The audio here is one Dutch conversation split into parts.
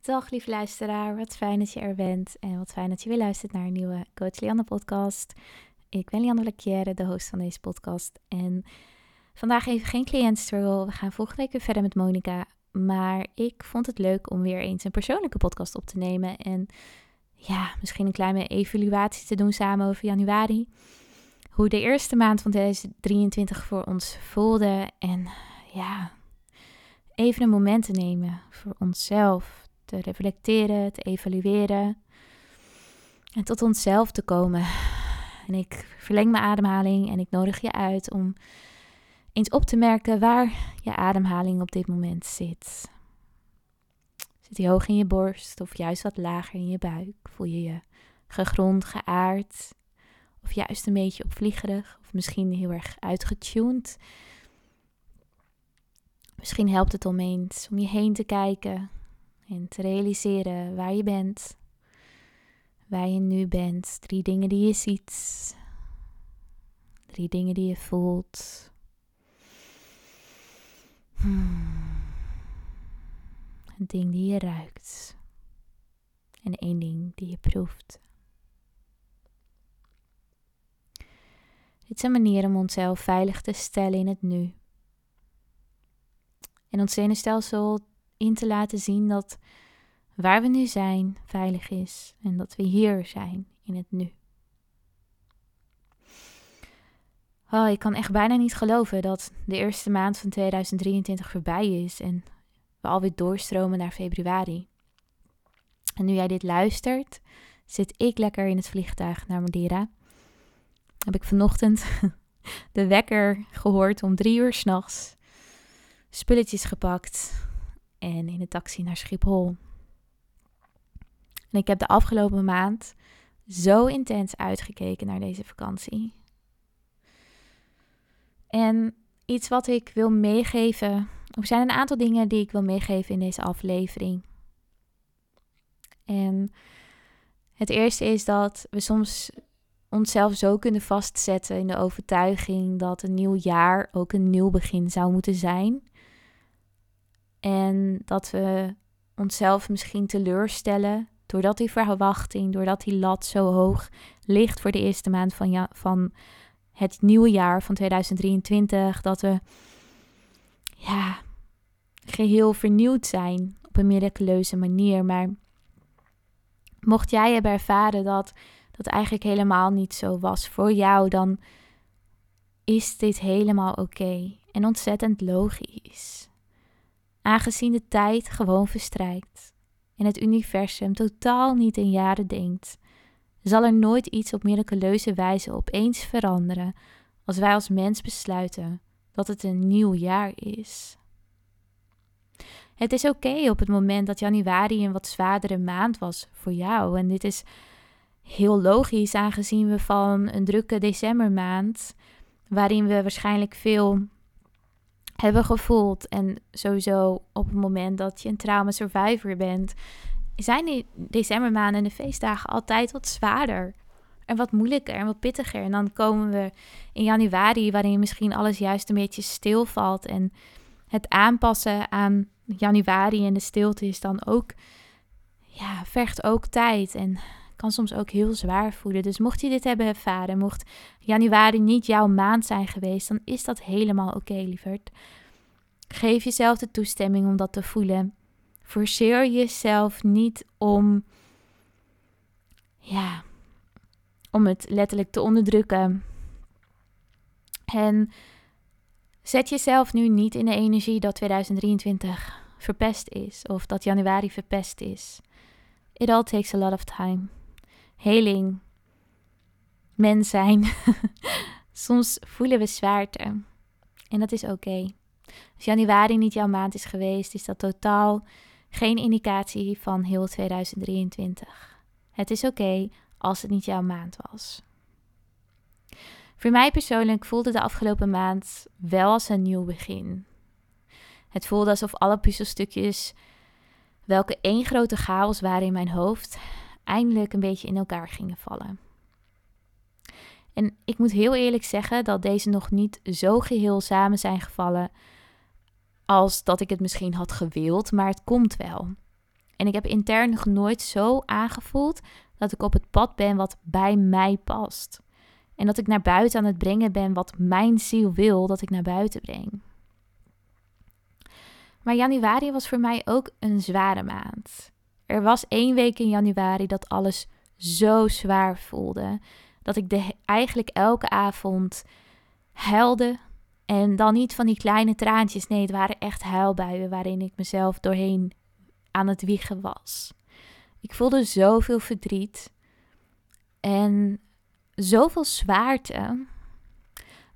Dag lieve luisteraar, wat fijn dat je er bent en wat fijn dat je weer luistert naar een nieuwe Coach Lianne podcast. Ik ben Lianne Blakjere, de host van deze podcast en vandaag even geen cliëntstruggle. We gaan volgende week weer verder met Monica, maar ik vond het leuk om weer eens een persoonlijke podcast op te nemen en ja, misschien een kleine evaluatie te doen samen over januari. Hoe de eerste maand van 2023 voor ons voelde en ja, even een moment te nemen voor onszelf, te reflecteren, te evalueren en tot onszelf te komen. En ik verleng mijn ademhaling en ik nodig je uit om eens op te merken waar je ademhaling op dit moment zit. Zit die hoog in je borst of juist wat lager in je buik? Voel je je gegrond, geaard of juist een beetje opvliegerig of misschien heel erg uitgetuned? Misschien helpt het om eens om je heen te kijken en te realiseren waar je bent, waar je nu bent. Drie dingen die je ziet, drie dingen die je voelt. Hmm. Een ding die je ruikt en één ding die je proeft. Dit is een manier om onszelf veilig te stellen in het nu en ons zenuwstelsel in te laten zien dat waar we nu zijn veilig is en dat we hier zijn in het nu. Oh, ik kan echt bijna niet geloven dat de eerste maand van 2023 voorbij is en we alweer doorstromen naar februari. En nu jij dit luistert, zit ik lekker in het vliegtuig naar Madeira. Heb ik vanochtend de wekker gehoord om drie uur s'nachts spulletjes gepakt en in de taxi naar Schiphol. En ik heb de afgelopen maand zo intens uitgekeken naar deze vakantie. En iets wat ik wil meegeven, er zijn een aantal dingen die ik wil meegeven in deze aflevering. En het eerste is dat we soms onszelf zo kunnen vastzetten in de overtuiging dat een nieuw jaar ook een nieuw begin zou moeten zijn. En dat we onszelf misschien teleurstellen doordat die verwachting, doordat die lat zo hoog ligt voor de eerste maand van, van het nieuwe jaar van 2023. Dat we ja, geheel vernieuwd zijn op een miraculeuze manier. Maar mocht jij hebben ervaren dat dat eigenlijk helemaal niet zo was voor jou, dan is dit helemaal oké en ontzettend logisch. Aangezien de tijd gewoon verstrijkt en het universum totaal niet in jaren denkt, zal er nooit iets op miraculeuze wijze opeens veranderen als wij als mens besluiten dat het een nieuw jaar is. Het is oké op het moment dat januari een wat zwaardere maand was voor jou. En dit is heel logisch, aangezien we van een drukke decembermaand, waarin we waarschijnlijk veel hebben gevoeld. En sowieso op het moment dat je een trauma survivor bent, zijn die decembermaanden en de feestdagen altijd wat zwaarder. En wat moeilijker en wat pittiger. En dan komen we in januari, waarin misschien alles juist een beetje stilvalt. En het aanpassen aan januari en de stilte is dan ook, ja, vergt ook tijd. En kan soms ook heel zwaar voelen. Dus mocht je dit hebben ervaren, mocht januari niet jouw maand zijn geweest, dan is dat helemaal oké, okay, lieverd. Geef jezelf de toestemming om dat te voelen. Forceer jezelf niet om, ja, om het letterlijk te onderdrukken. En zet jezelf nu niet in de energie dat 2023 verpest is of dat januari verpest is. It all takes a lot of time heling, mens zijn. Soms voelen we zwaarte. En dat is oké. Als januari niet jouw maand is geweest, is dat totaal geen indicatie van heel 2023. Het is oké als het niet jouw maand was. Voor mij persoonlijk voelde de afgelopen maand wel als een nieuw begin. Het voelde alsof alle puzzelstukjes, welke één grote chaos waren in mijn hoofd, eindelijk een beetje in elkaar gingen vallen. En ik moet heel eerlijk zeggen dat deze nog niet zo geheel samen zijn gevallen als dat ik het misschien had gewild, maar het komt wel. En ik heb intern nog nooit zo aangevoeld dat ik op het pad ben wat bij mij past. En dat ik naar buiten aan het brengen ben wat mijn ziel wil dat ik naar buiten breng. Maar januari was voor mij ook een zware maand. Er was één week in januari dat alles zo zwaar voelde. Dat ik de, eigenlijk elke avond huilde. En dan niet van die kleine traantjes. Nee, het waren echt huilbuien waarin ik mezelf doorheen aan het wiegen was. Ik voelde zoveel verdriet. En zoveel zwaarte.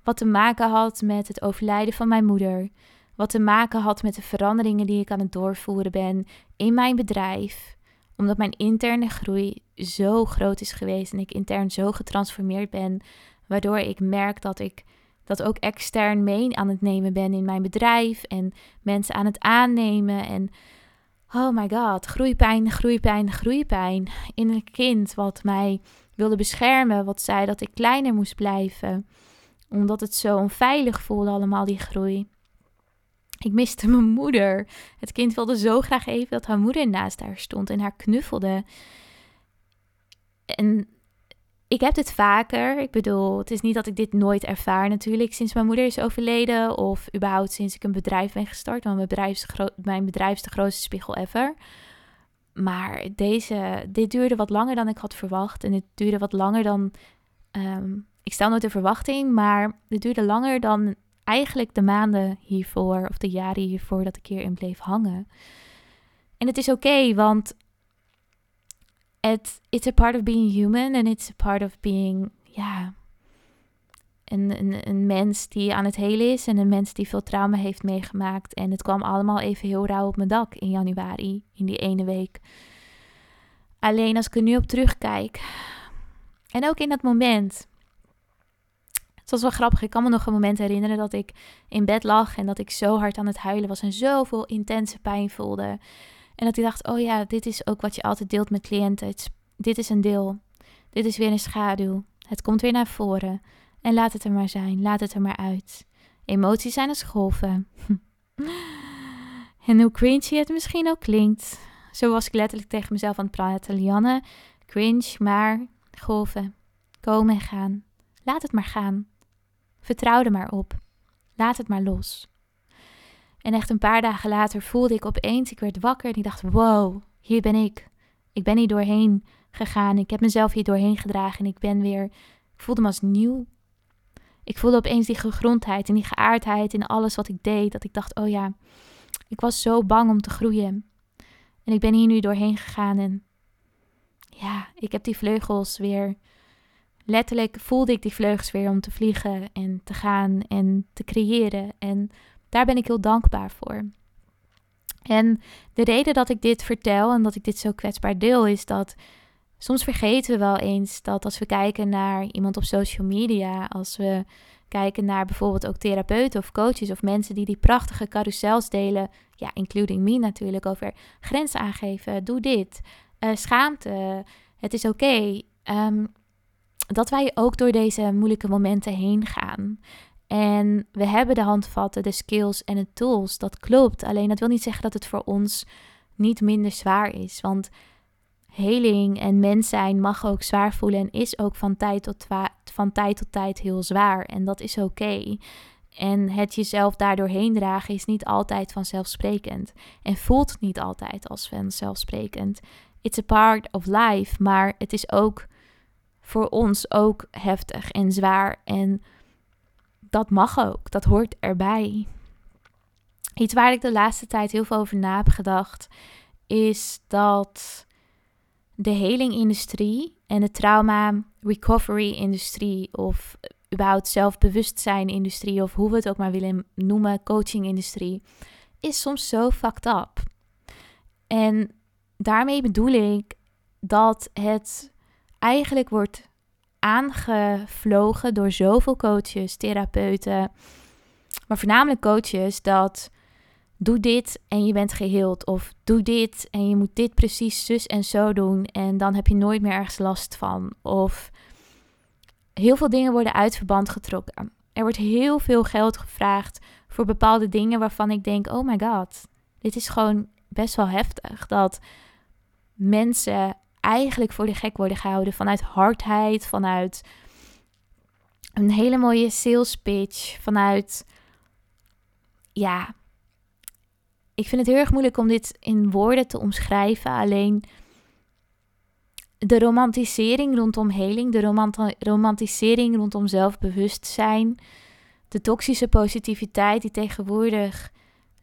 Wat te maken had met het overlijden van mijn moeder. Wat te maken had met de veranderingen die ik aan het doorvoeren ben in mijn bedrijf. Omdat mijn interne groei zo groot is geweest en ik intern zo getransformeerd ben. Waardoor ik merk dat ik dat ook extern mee aan het nemen ben in mijn bedrijf. En mensen aan het aannemen. En oh my god, groeipijn, groeipijn, groeipijn. In een kind wat mij wilde beschermen, wat zei dat ik kleiner moest blijven. Omdat het zo onveilig voelde, allemaal die groei. Ik miste mijn moeder. Het kind wilde zo graag even dat haar moeder naast haar stond en haar knuffelde. En ik heb dit vaker. Ik bedoel, het is niet dat ik dit nooit ervaar natuurlijk sinds mijn moeder is overleden. Of überhaupt sinds ik een bedrijf ben gestart. Want mijn bedrijf is mijn bedrijf is de grootste spiegel ever. Maar deze, dit duurde wat langer dan ik had verwacht. En het duurde wat langer dan. Um, ik stel nooit de verwachting, maar het duurde langer dan eigenlijk de maanden hiervoor of de jaren hiervoor dat ik hierin bleef hangen. En het is oké, want it, it's a part of being human and it's a part of being, ja, een, een, een mens die aan het helen is en een mens die veel trauma heeft meegemaakt. En het kwam allemaal even heel rauw op mijn dak in januari, in die ene week. Alleen als ik er nu op terugkijk, en ook in dat moment, het was wel grappig. Ik kan me nog een moment herinneren dat ik in bed lag en dat ik zo hard aan het huilen was en zoveel intense pijn voelde. En dat ik dacht, oh ja, dit is ook wat je altijd deelt met cliënten. dit is een deel. Dit is weer een schaduw. Het komt weer naar voren. En laat het er maar zijn. Laat het er maar uit. Emoties zijn als golven. en hoe cringy het misschien ook klinkt. Zo was ik letterlijk tegen mezelf aan het praten. Lianne, cringe, maar golven. Komen en gaan. Laat het maar gaan. Vertrouw er maar op. Laat het maar los. En echt een paar dagen later voelde ik opeens, ik werd wakker en ik dacht, wow, hier ben ik. Ik ben hier doorheen gegaan. Ik heb mezelf hier doorheen gedragen en ik ben weer, ik voelde me als nieuw. Ik voelde opeens die gegrondheid en die geaardheid in alles wat ik deed. Dat ik dacht, oh ja, ik was zo bang om te groeien. En ik ben hier nu doorheen gegaan en ja, ik heb die vleugels weer letterlijk voelde ik die vleugels weer om te vliegen en te gaan en te creëren. En daar ben ik heel dankbaar voor. En de reden dat ik dit vertel en dat ik dit zo kwetsbaar deel, is dat soms vergeten we wel eens dat als we kijken naar iemand op social media, als we kijken naar bijvoorbeeld ook therapeuten of coaches of mensen die die prachtige carousels delen, ja, including me natuurlijk, over grenzen aangeven, doe dit, uh, schaamte, het is oké. Ehm, dat wij ook door deze moeilijke momenten heen gaan. En we hebben de handvatten, de skills en de tools. Dat klopt. Alleen dat wil niet zeggen dat het voor ons niet minder zwaar is. Want heling en mens zijn mag ook zwaar voelen en is ook van tijd tot, van tijd, tot tijd heel zwaar. En dat is oké. En het jezelf daardoor heen dragen is niet altijd vanzelfsprekend. En voelt niet altijd als vanzelfsprekend. It's a part of life, maar het is ook voor ons ook heftig en zwaar. En dat mag ook, dat hoort erbij. Iets waar ik de laatste tijd heel veel over na heb gedacht, is dat de heling-industrie en de trauma-recovery-industrie, of überhaupt zelfbewustzijn-industrie, of hoe we het ook maar willen noemen, coaching-industrie, is soms zo fucked up. En daarmee bedoel ik dat het eigenlijk wordt aangevlogen door zoveel coaches, therapeuten, maar voornamelijk coaches dat doe dit en je bent geheeld of doe dit en je moet dit precies zus en zo doen en dan heb je nooit meer ergens last van of heel veel dingen worden uit verband getrokken. Er wordt heel veel geld gevraagd voor bepaalde dingen waarvan ik denk, oh my god, dit is gewoon best wel heftig dat mensen eigenlijk voor de gek worden gehouden vanuit hardheid, vanuit een hele mooie sales pitch, vanuit ja, ik vind het heel erg moeilijk om dit in woorden te omschrijven. Alleen de romantisering rondom heling, de romantisering rondom zelfbewustzijn, de toxische positiviteit die tegenwoordig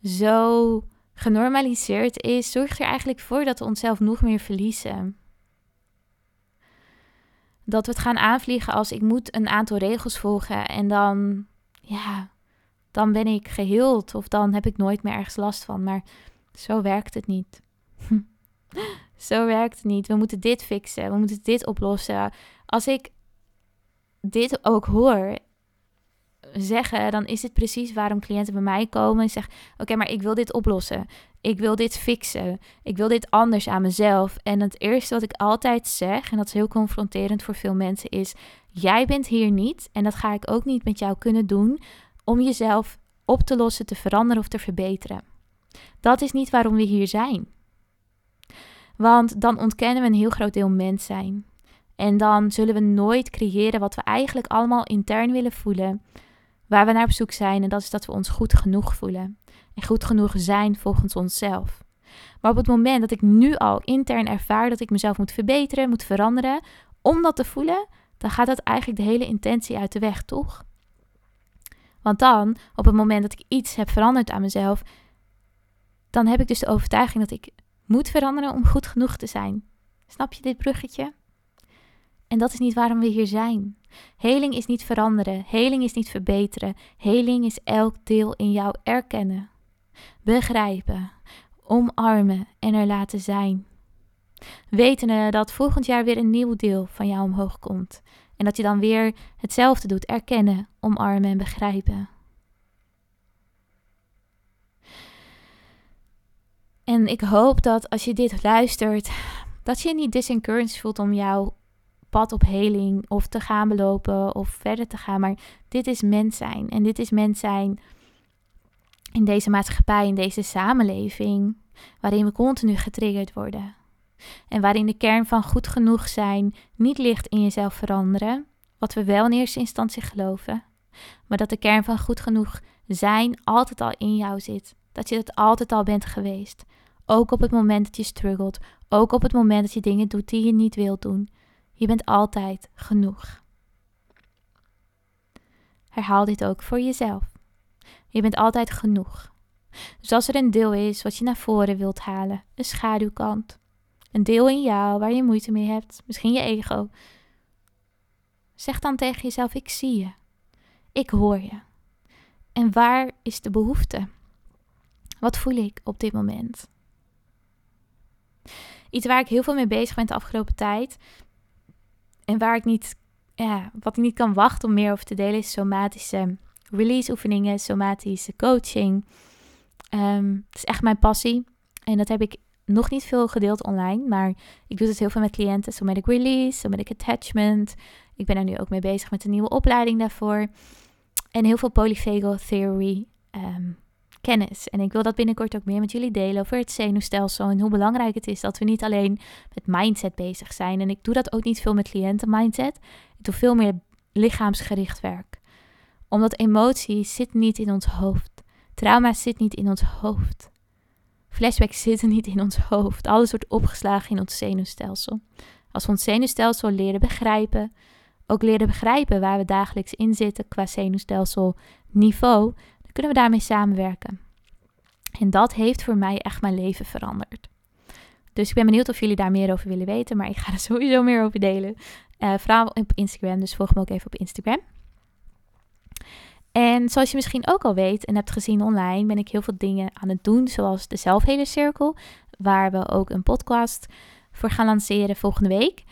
zo genormaliseerd is, zorgt er eigenlijk voor dat we onszelf nog meer verliezen. Dat we het gaan aanvliegen als ik moet een aantal regels volgen en dan, ja, dan ben ik geheeld of dan heb ik nooit meer ergens last van. Maar zo werkt het niet. zo werkt het niet. We moeten dit fixen, we moeten dit oplossen. Als ik dit ook hoor zeggen, dan is het precies waarom cliënten bij mij komen en zeggen: Oké, maar ik wil dit oplossen. Ik wil dit fixen. Ik wil dit anders aan mezelf. En het eerste wat ik altijd zeg, en dat is heel confronterend voor veel mensen, is: Jij bent hier niet, en dat ga ik ook niet met jou kunnen doen, om jezelf op te lossen, te veranderen of te verbeteren. Dat is niet waarom we hier zijn. Want dan ontkennen we een heel groot deel mens zijn. En dan zullen we nooit creëren wat we eigenlijk allemaal intern willen voelen. Waar we naar op zoek zijn. En dat is dat we ons goed genoeg voelen. En goed genoeg zijn volgens onszelf. Maar op het moment dat ik nu al intern ervaar dat ik mezelf moet verbeteren, moet veranderen, om dat te voelen, dan gaat dat eigenlijk de hele intentie uit de weg, toch? Want dan, op het moment dat ik iets heb veranderd aan mezelf, dan heb ik dus de overtuiging dat ik moet veranderen om goed genoeg te zijn. Snap je dit bruggetje? En dat is niet waarom we hier zijn. Heling is niet veranderen, heling is niet verbeteren. Heling is elk deel in jou erkennen, begrijpen, omarmen en er laten zijn. Wetende dat volgend jaar weer een nieuw deel van jou omhoog komt. En dat je dan weer hetzelfde doet: erkennen, omarmen en begrijpen. En ik hoop dat als je dit luistert, dat je niet disencouraged voelt om jouw pad op heling of te gaan belopen of verder te gaan. Maar dit is mens zijn. En dit is mens zijn in deze maatschappij, in deze samenleving, waarin we continu getriggerd worden. En waarin de kern van goed genoeg zijn niet ligt in jezelf veranderen, wat we wel in eerste instantie geloven, maar dat de kern van goed genoeg zijn altijd al in jou zit. Dat je het altijd al bent geweest. Ook op het moment dat je struggelt. Ook op het moment dat je dingen doet die je niet wilt doen. Je bent altijd genoeg. Herhaal dit ook voor jezelf. Je bent altijd genoeg. Dus als er een deel is wat je naar voren wilt halen, een schaduwkant, een deel in jou waar je moeite mee hebt, misschien je ego, zeg dan tegen jezelf: Ik zie je, ik hoor je. En waar is de behoefte? Wat voel ik op dit moment? Iets waar ik heel veel mee bezig ben de afgelopen tijd. En waar ik niet, ja, wat ik niet kan wachten om meer over te delen, is somatische release oefeningen, somatische coaching. Um, het is echt mijn passie. En dat heb ik nog niet veel gedeeld online, maar ik doe het heel veel met cliënten. Somatic release, somatic attachment. Ik ben er nu ook mee bezig met een nieuwe opleiding daarvoor. En heel veel polyvagal theory um, kennis. En ik wil dat binnenkort ook meer met jullie delen over het zenuwstelsel en hoe belangrijk het is dat we niet alleen met mindset bezig zijn. En ik doe dat ook niet veel met cliënten mindset. Ik doe veel meer lichaamsgericht werk. Omdat emotie zit niet in ons hoofd. Trauma zit niet in ons hoofd. Flashbacks zitten niet in ons hoofd. Alles wordt opgeslagen in ons zenuwstelsel. Als we ons zenuwstelsel leren begrijpen, ook leren begrijpen waar we dagelijks in zitten qua zenuwstelsel niveau, kunnen we daarmee samenwerken. En dat heeft voor mij echt mijn leven veranderd. Dus ik ben benieuwd of jullie daar meer over willen weten, maar ik ga er sowieso meer over delen. Uh, vooral op Instagram, dus volg me ook even op Instagram. En zoals je misschien ook al weet en hebt gezien online, ben ik heel veel dingen aan het doen, zoals de Zelfhele Cirkel, waar we ook een podcast voor gaan lanceren volgende week.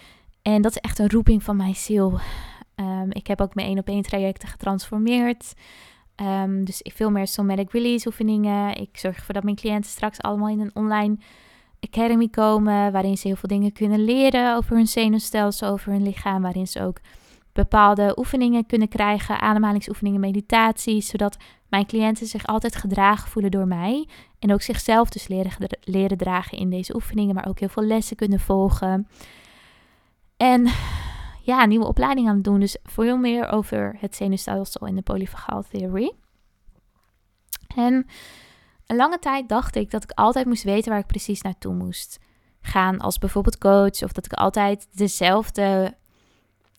En dat is echt een roeping van mijn ziel. Um, ik heb ook mijn één op één trajecten getransformeerd. Um, dus veel meer somatic release oefeningen. Ik zorg ervoor dat mijn cliënten straks allemaal in een online academy komen. Waarin ze heel veel dingen kunnen leren over hun zenuwstelsel, over hun lichaam. Waarin ze ook bepaalde oefeningen kunnen krijgen, ademhalingsoefeningen, meditaties, zodat mijn cliënten zich altijd gedragen voelen door mij en ook zichzelf dus leren, leren dragen in deze oefeningen, maar ook heel veel lessen kunnen volgen. En ja, nieuwe opleiding aan het doen. Dus veel meer over het zenuwstelsel en de polyvagaal theorie. En een lange tijd dacht ik dat ik altijd moest weten waar ik precies naartoe moest gaan als bijvoorbeeld coach. Of dat ik altijd dezelfde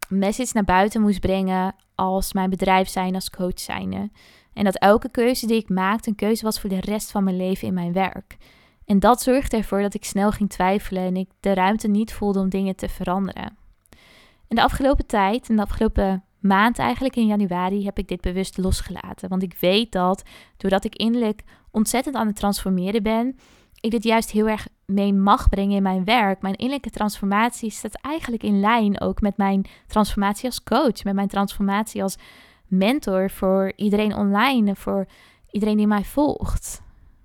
message naar buiten moest brengen als mijn bedrijf zijn, als coach zijnde. En dat elke keuze die ik maakte een keuze was voor de rest van mijn leven in mijn werk. En dat zorgde ervoor dat ik snel ging twijfelen en ik de ruimte niet voelde om dingen te veranderen. In de afgelopen tijd, in de afgelopen maand eigenlijk in januari, heb ik dit bewust losgelaten. Want ik weet dat doordat ik innerlijk ontzettend aan het transformeren ben, ik dit juist heel erg mee mag brengen in mijn werk. Mijn innerlijke transformatie staat eigenlijk in lijn ook met mijn transformatie als coach, met mijn transformatie als mentor voor iedereen online en voor iedereen die mij volgt.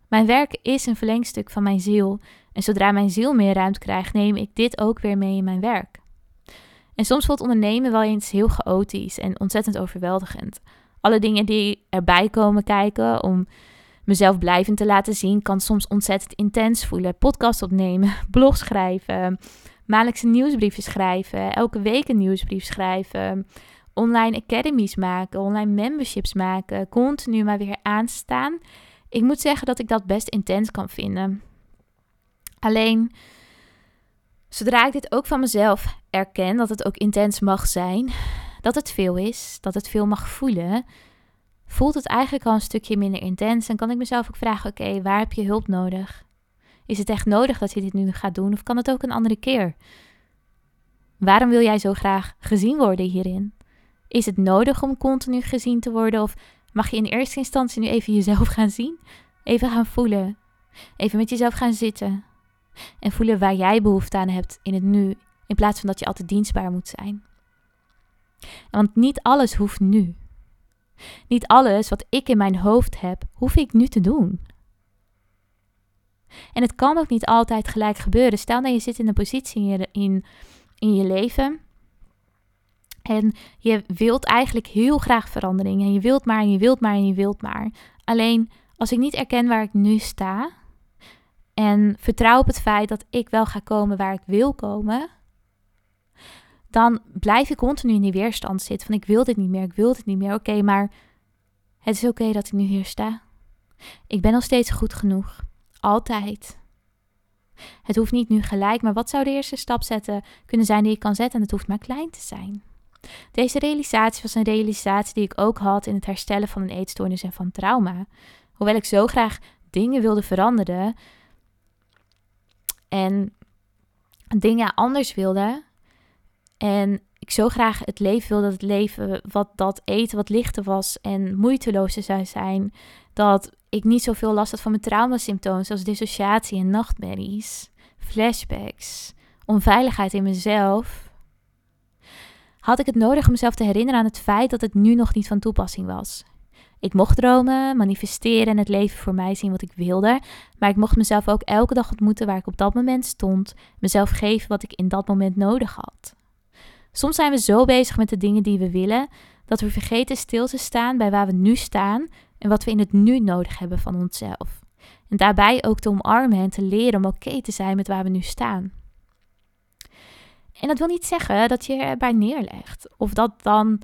Mijn werk is een verlengstuk van mijn ziel. En zodra mijn ziel meer ruimte krijgt, neem ik dit ook weer mee in mijn werk. En soms voelt ondernemen wel eens heel chaotisch en ontzettend overweldigend. Alle dingen die erbij komen kijken om mezelf blijvend te laten zien, kan soms ontzettend intens voelen. Podcast opnemen, blog schrijven, maandelijkse nieuwsbrieven schrijven, elke week een nieuwsbrief schrijven, online academies maken, online memberships maken, continu maar weer aanstaan. Ik moet zeggen dat ik dat best intens kan vinden. Alleen, zodra ik dit ook van mezelf erken, dat het ook intens mag zijn, dat het veel is, dat het veel mag voelen, voelt het eigenlijk al een stukje minder intens. En kan ik mezelf ook vragen: oké, waar heb je hulp nodig? Is het echt nodig dat je dit nu gaat doen? Of kan het ook een andere keer? Waarom wil jij zo graag gezien worden hierin? Is het nodig om continu gezien te worden? Of mag je in eerste instantie nu even jezelf gaan zien? Even gaan voelen. Even met jezelf gaan zitten. En voelen waar jij behoefte aan hebt in het nu. In plaats van dat je altijd dienstbaar moet zijn. Want niet alles hoeft nu. Niet alles wat ik in mijn hoofd heb, hoef ik nu te doen. En het kan ook niet altijd gelijk gebeuren. Stel dat nou, je zit in een positie in je, in, in je leven. En je wilt eigenlijk heel graag verandering. En je wilt maar en je wilt maar en je wilt maar. Alleen als ik niet erken waar ik nu sta. En vertrouw op het feit dat ik wel ga komen waar ik wil komen dan blijf ik continu in die weerstand zitten van ik wil dit niet meer, ik wil dit niet meer. Oké, maar het is oké dat ik nu hier sta. Ik ben nog steeds goed genoeg. Altijd. Het hoeft niet nu gelijk, maar wat zou de eerste stap zetten kunnen zijn die ik kan zetten? En het hoeft maar klein te zijn. Deze realisatie was een realisatie die ik ook had in het herstellen van een eetstoornis en van trauma. Hoewel ik zo graag dingen wilde veranderen en dingen anders wilde, en ik zo graag het leven wil dat het leven, wat dat eten wat lichter was en moeitelozer zou zijn. Dat ik niet zoveel last had van mijn traumasymptomen, zoals dissociatie en nachtmerries, flashbacks, onveiligheid in mezelf. Had ik het nodig om mezelf te herinneren aan het feit dat het nu nog niet van toepassing was. Ik mocht dromen, manifesteren en het leven voor mij zien wat ik wilde. Maar ik mocht mezelf ook elke dag ontmoeten waar ik op dat moment stond. Mezelf geven wat ik in dat moment nodig had. Soms zijn we zo bezig met de dingen die we willen, dat we vergeten stil te staan bij waar we nu staan en wat we in het nu nodig hebben van onszelf. En daarbij ook te omarmen en te leren om oké te zijn met waar we nu staan. En dat wil niet zeggen dat je erbij neerlegt. Of dat dan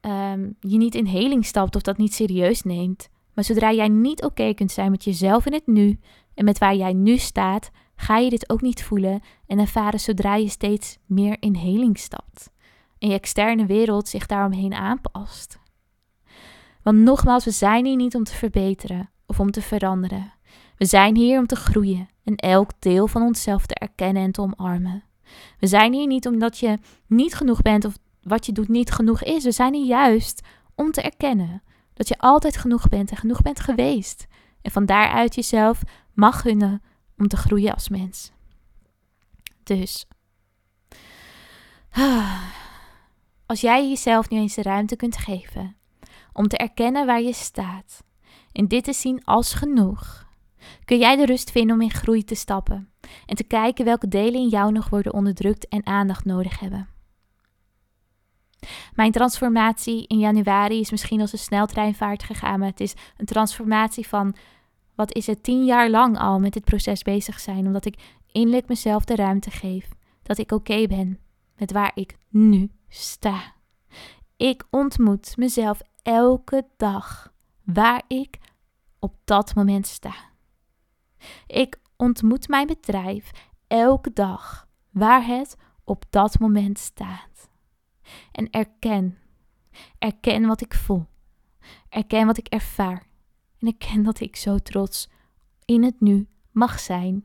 um, je niet in heling stapt of dat niet serieus neemt. Maar zodra jij niet oké kunt zijn met jezelf in het nu en met waar jij nu staat, ga je dit ook niet voelen en ervaren zodra je steeds meer in heling stapt en je externe wereld zich daaromheen aanpast. Want nogmaals, we zijn hier niet om te verbeteren of om te veranderen. We zijn hier om te groeien en elk deel van onszelf te erkennen en te omarmen. We zijn hier niet omdat je niet genoeg bent of wat je doet niet genoeg is. We zijn hier juist om te erkennen dat je altijd genoeg bent en genoeg bent geweest. En van daaruit jezelf mag gunnen om te groeien als mens. Dus, als jij jezelf nu eens de ruimte kunt geven om te erkennen waar je staat en dit te zien als genoeg, kun jij de rust vinden om in groei te stappen en te kijken welke delen in jou nog worden onderdrukt en aandacht nodig hebben. Mijn transformatie in januari is misschien als een sneltreinvaart gegaan, maar het is een transformatie van, wat is het, tien jaar lang al met dit proces bezig zijn, omdat ik innerlijk mezelf de ruimte geef dat ik oké ben met waar ik nu sta. Ik ontmoet mezelf elke dag waar ik op dat moment sta. Ik ontmoet mijn bedrijf elke dag waar het op dat moment staat. En erken, erken wat ik voel. Erken wat ik ervaar. En erken dat ik zo trots in het nu mag zijn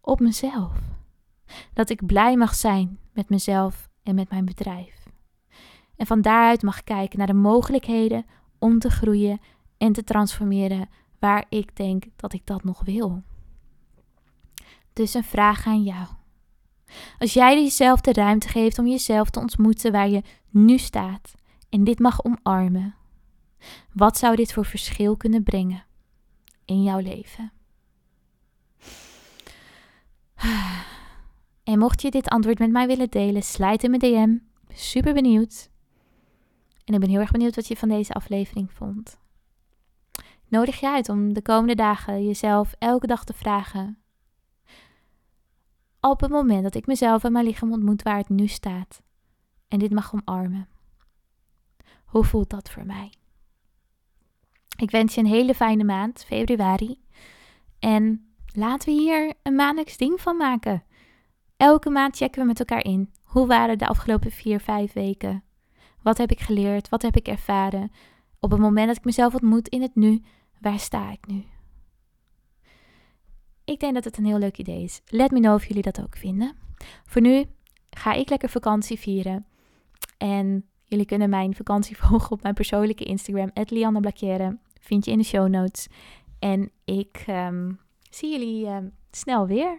op mezelf. Dat ik blij mag zijn met mezelf en met mijn bedrijf. En van daaruit mag kijken naar de mogelijkheden om te groeien en te transformeren waar ik denk dat ik dat nog wil. Dus een vraag aan jou. Als jij jezelf de ruimte geeft om jezelf te ontmoeten waar je nu staat en dit mag omarmen, wat zou dit voor verschil kunnen brengen in jouw leven? En mocht je dit antwoord met mij willen delen, slijt in mijn DM. Super benieuwd. En ik ben heel erg benieuwd wat je van deze aflevering vond. Nodig je uit om de komende dagen jezelf elke dag te vragen: op het moment dat ik mezelf en mijn lichaam ontmoet waar het nu staat en dit mag omarmen. Hoe voelt dat voor mij? Ik wens je een hele fijne maand, februari. En laten we hier een maandelijks ding van maken. Elke maand checken we met elkaar in. Hoe waren de afgelopen vier, vijf weken? Wat heb ik geleerd? Wat heb ik ervaren? Op het moment dat ik mezelf ontmoet in het nu, waar sta ik nu? Ik denk dat het een heel leuk idee is. Let me know of jullie dat ook vinden. Voor nu ga ik lekker vakantie vieren. En jullie kunnen mijn vakantie volgen op mijn persoonlijke Instagram, Lianne Blakjere. Vind je in de show notes. En ik um, zie jullie um, snel weer.